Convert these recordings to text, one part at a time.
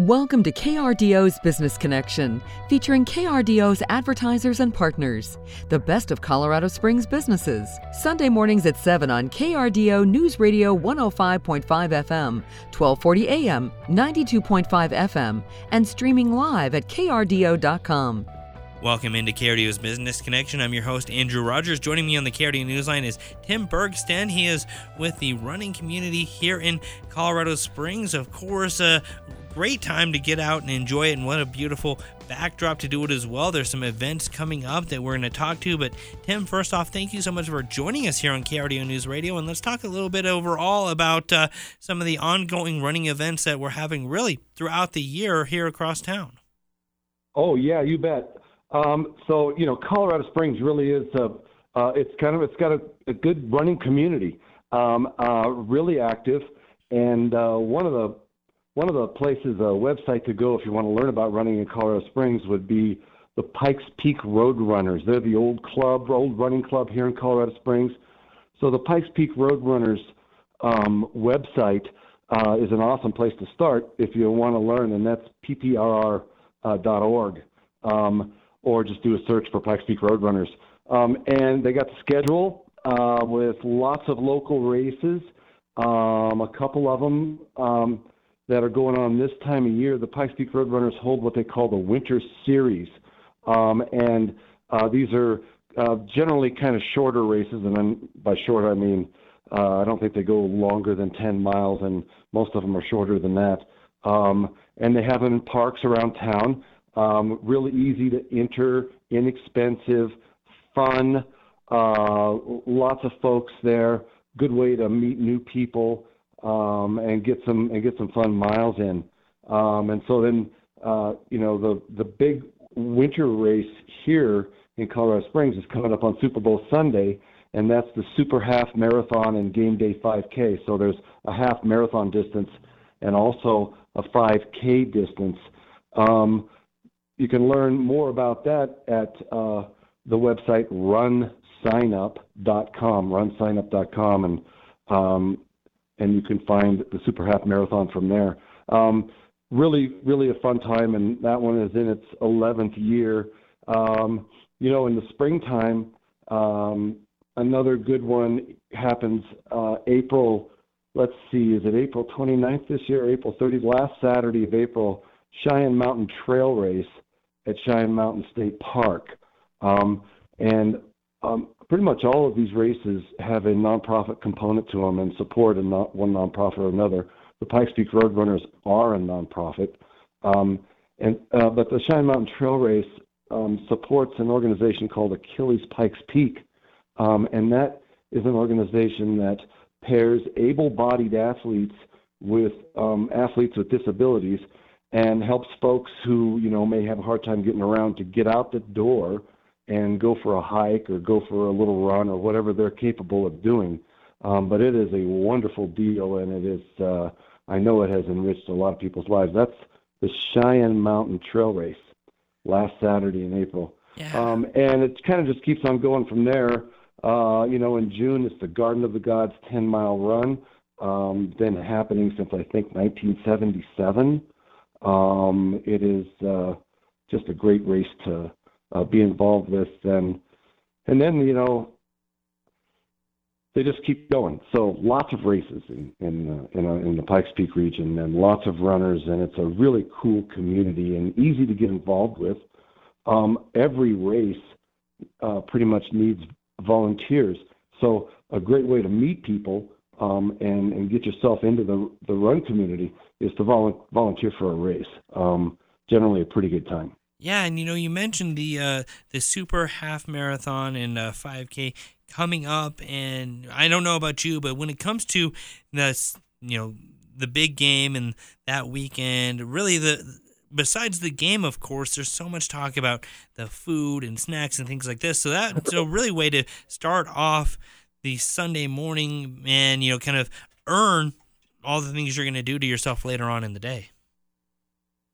Welcome to KRDO's Business Connection, featuring KRDO's advertisers and partners, the best of Colorado Springs businesses. Sunday mornings at 7 on KRDO News Radio 105.5 FM, 1240 AM, 92.5 FM, and streaming live at krdo.com. Welcome into KRDO's Business Connection. I'm your host, Andrew Rogers. Joining me on the KRDO Newsline is Tim Bergsten. He is with the running community here in Colorado Springs. Of course, a great time to get out and enjoy it, and what a beautiful backdrop to do it as well. There's some events coming up that we're going to talk to. But, Tim, first off, thank you so much for joining us here on KRDO News Radio. And let's talk a little bit overall about uh, some of the ongoing running events that we're having really throughout the year here across town. Oh, yeah, you bet. Um, so you know, Colorado Springs really is a uh, it's kind of it's got a, a good running community, um, uh, really active, and uh, one of the one of the places, a website to go if you want to learn about running in Colorado Springs would be the Pikes Peak Road Runners. They're the old club, old running club here in Colorado Springs. So the Pikes Peak Road Runners um, website uh, is an awesome place to start if you want to learn, and that's pprr.org. Uh, um, or just do a search for Pikes Peak Roadrunners. Um, and they got the schedule uh, with lots of local races, um, a couple of them um, that are going on this time of year. The Pikes Peak Roadrunners hold what they call the Winter Series. Um, and uh, these are uh, generally kind of shorter races, and then by short I mean uh, I don't think they go longer than 10 miles, and most of them are shorter than that. Um, and they have them in parks around town. Um, really easy to enter, inexpensive, fun, uh, lots of folks there. Good way to meet new people um, and get some and get some fun miles in. Um, and so then, uh, you know, the the big winter race here in Colorado Springs is coming up on Super Bowl Sunday, and that's the Super Half Marathon and Game Day 5K. So there's a half marathon distance and also a 5K distance. Um, you can learn more about that at uh, the website runsignup.com, runsignup.com, and um, and you can find the Super Half Marathon from there. Um, really, really a fun time, and that one is in its 11th year. Um, you know, in the springtime, um, another good one happens uh, April. Let's see, is it April 29th this year? April 30th, last Saturday of April, Cheyenne Mountain Trail Race at Cheyenne Mountain State Park. Um, and um, pretty much all of these races have a nonprofit component to them and support a one nonprofit or another. The Pikes Peak Roadrunners are a nonprofit, um, and uh, but the Cheyenne Mountain Trail Race um, supports an organization called Achilles Pikes Peak, um, and that is an organization that pairs able-bodied athletes with um, athletes with disabilities and helps folks who you know may have a hard time getting around to get out the door and go for a hike or go for a little run or whatever they're capable of doing. Um, but it is a wonderful deal, and it is uh, I know it has enriched a lot of people's lives. That's the Cheyenne Mountain Trail Race last Saturday in April, yeah. um, and it kind of just keeps on going from there. Uh, you know, in June it's the Garden of the Gods 10 mile run. Um, been happening since I think 1977. Um, it is uh, just a great race to uh, be involved with, and and then you know they just keep going. So lots of races in in uh, in, uh, in the Pikes Peak region, and lots of runners, and it's a really cool community and easy to get involved with. Um, every race uh, pretty much needs volunteers, so a great way to meet people um, and, and get yourself into the, the run community is to vol- volunteer for a race. Um, generally, a pretty good time. Yeah, and you know, you mentioned the uh, the super half marathon and uh, 5K coming up, and I don't know about you, but when it comes to the you know the big game and that weekend, really the besides the game, of course, there's so much talk about the food and snacks and things like this. So that's a really way to start off the Sunday morning and, you know, kind of earn all the things you're going to do to yourself later on in the day.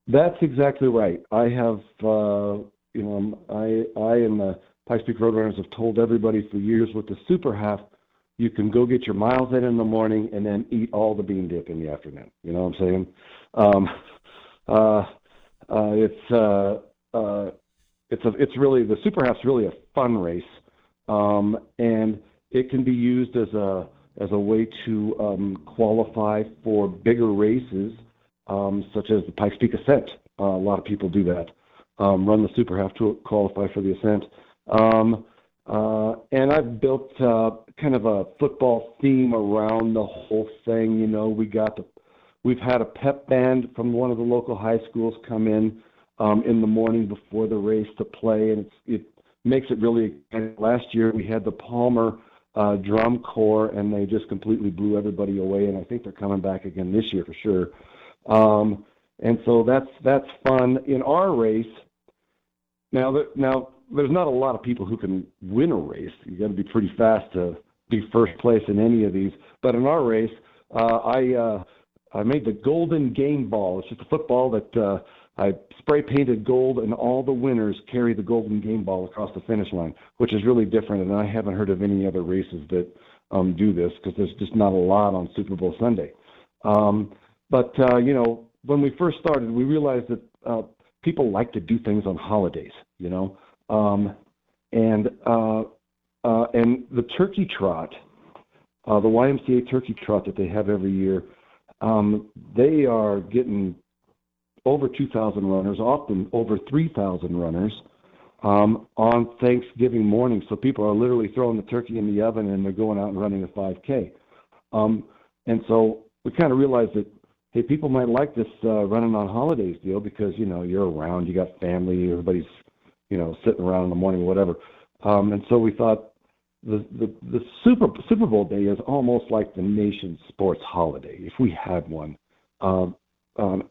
That's exactly right. I have, uh, you know, I, I and the Pikes Peak Roadrunners have told everybody for years with the super half, you can go get your miles in in the morning and then eat all the bean dip in the afternoon. You know what I'm saying? Um, uh, uh, it's uh, uh, it's a, it's really the super half's really a fun race, um, and it can be used as a as a way to um, qualify for bigger races, um, such as the Pikes Peak Ascent. Uh, a lot of people do that. Um, run the super half to qualify for the ascent. Um, uh, and I've built uh, kind of a football theme around the whole thing. You know, we got the, we've had a pep band from one of the local high schools come in um, in the morning before the race to play, and it's, it makes it really. Last year we had the Palmer uh, drum corps, and they just completely blew everybody away. And I think they're coming back again this year for sure. Um, and so that's that's fun in our race. Now, that, now there's not a lot of people who can win a race. You got to be pretty fast to be first place in any of these. But in our race, uh, I uh, I made the golden game ball. It's just a football that uh, I spray painted gold, and all the winners carry the golden game ball across the finish line, which is really different. And I haven't heard of any other races that um, do this because there's just not a lot on Super Bowl Sunday. Um, but uh, you know, when we first started, we realized that uh, people like to do things on holidays. You know, um, and uh, uh, and the turkey trot, uh, the YMCA turkey trot that they have every year, um, they are getting over 2,000 runners, often over 3,000 runners um, on Thanksgiving morning. So people are literally throwing the turkey in the oven and they're going out and running a 5K. Um, and so we kind of realized that hey, people might like this uh, running on holidays deal because you know you're around, you got family, everybody's you know sitting around in the morning, whatever. Um, and so we thought the, the the Super Super Bowl day is almost like the nation's sports holiday if we had one. Um, um,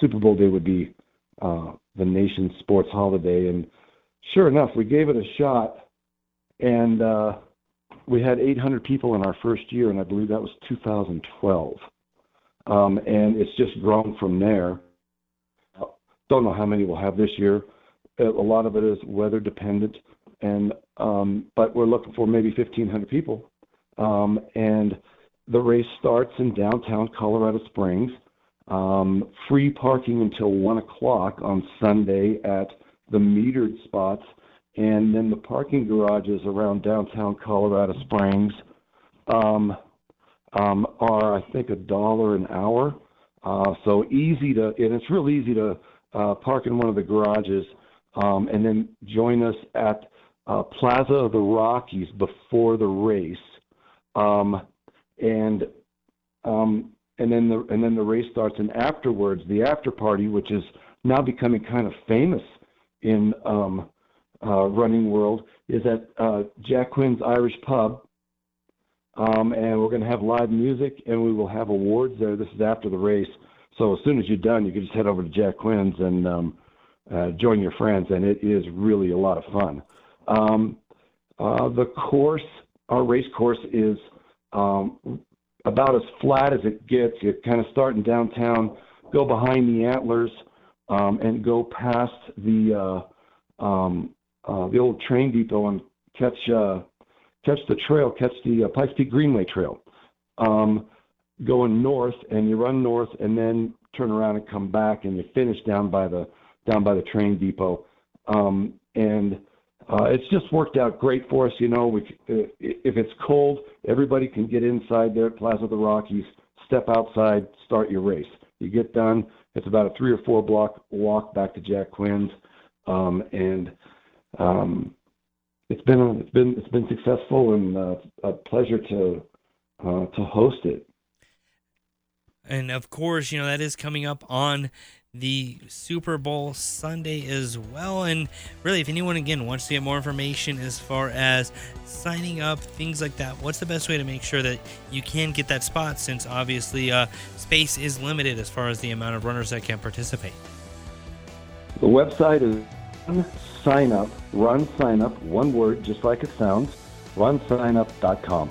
Super Bowl day would be uh, the nation's sports holiday, and sure enough, we gave it a shot, and uh, we had 800 people in our first year, and I believe that was 2012. Um, and it's just grown from there. Don't know how many we'll have this year. A lot of it is weather dependent, and um, but we're looking for maybe 1,500 people. Um, and the race starts in downtown Colorado Springs. Um, free parking until one o'clock on Sunday at the metered spots, and then the parking garages around downtown Colorado Springs um, um, are, I think, a dollar an hour. Uh, so easy to, and it's real easy to uh, park in one of the garages, um, and then join us at uh, Plaza of the Rockies before the race. Um, and um, and then the and then the race starts, and afterwards, the after party, which is now becoming kind of famous in um, uh, running world, is at uh, Jack Quinn's Irish Pub, um, and we're going to have live music, and we will have awards there. This is after the race, so as soon as you're done, you can just head over to Jack Quinn's and um, uh, join your friends, and it is really a lot of fun. Um, uh, the course, our race course, is um, about as flat as it gets. You kind of start in downtown, go behind the antlers, um, and go past the uh, um, uh, the old train depot and catch uh, catch the trail, catch the uh, Pikes Peak Greenway Trail. Um, going north, and you run north, and then turn around and come back, and you finish down by the down by the train depot. Um, and uh, it's just worked out great for us. You know, we, uh, if it's cold, everybody can get inside there at Plaza of the Rockies, step outside, start your race. You get done. It's about a three or four block walk back to Jack Quinn's, um, and um, it's been it's been it's been successful and uh, a pleasure to uh, to host it. And of course, you know that is coming up on the Super Bowl Sunday as well. And really, if anyone again wants to get more information as far as signing up, things like that, what's the best way to make sure that you can get that spot since obviously uh, space is limited as far as the amount of runners that can participate? The website is sign up, run sign up, one word, just like it sounds, runsignup.com.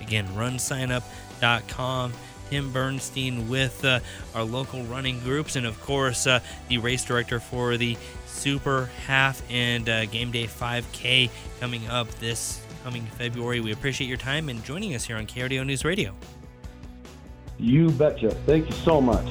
Again, runsignup.com. Tim Bergsten with uh, our local running groups, and of course, uh, the race director for the Super Half and uh, Game Day 5K coming up this coming February. We appreciate your time and joining us here on KRDO News Radio. You betcha. Thank you so much.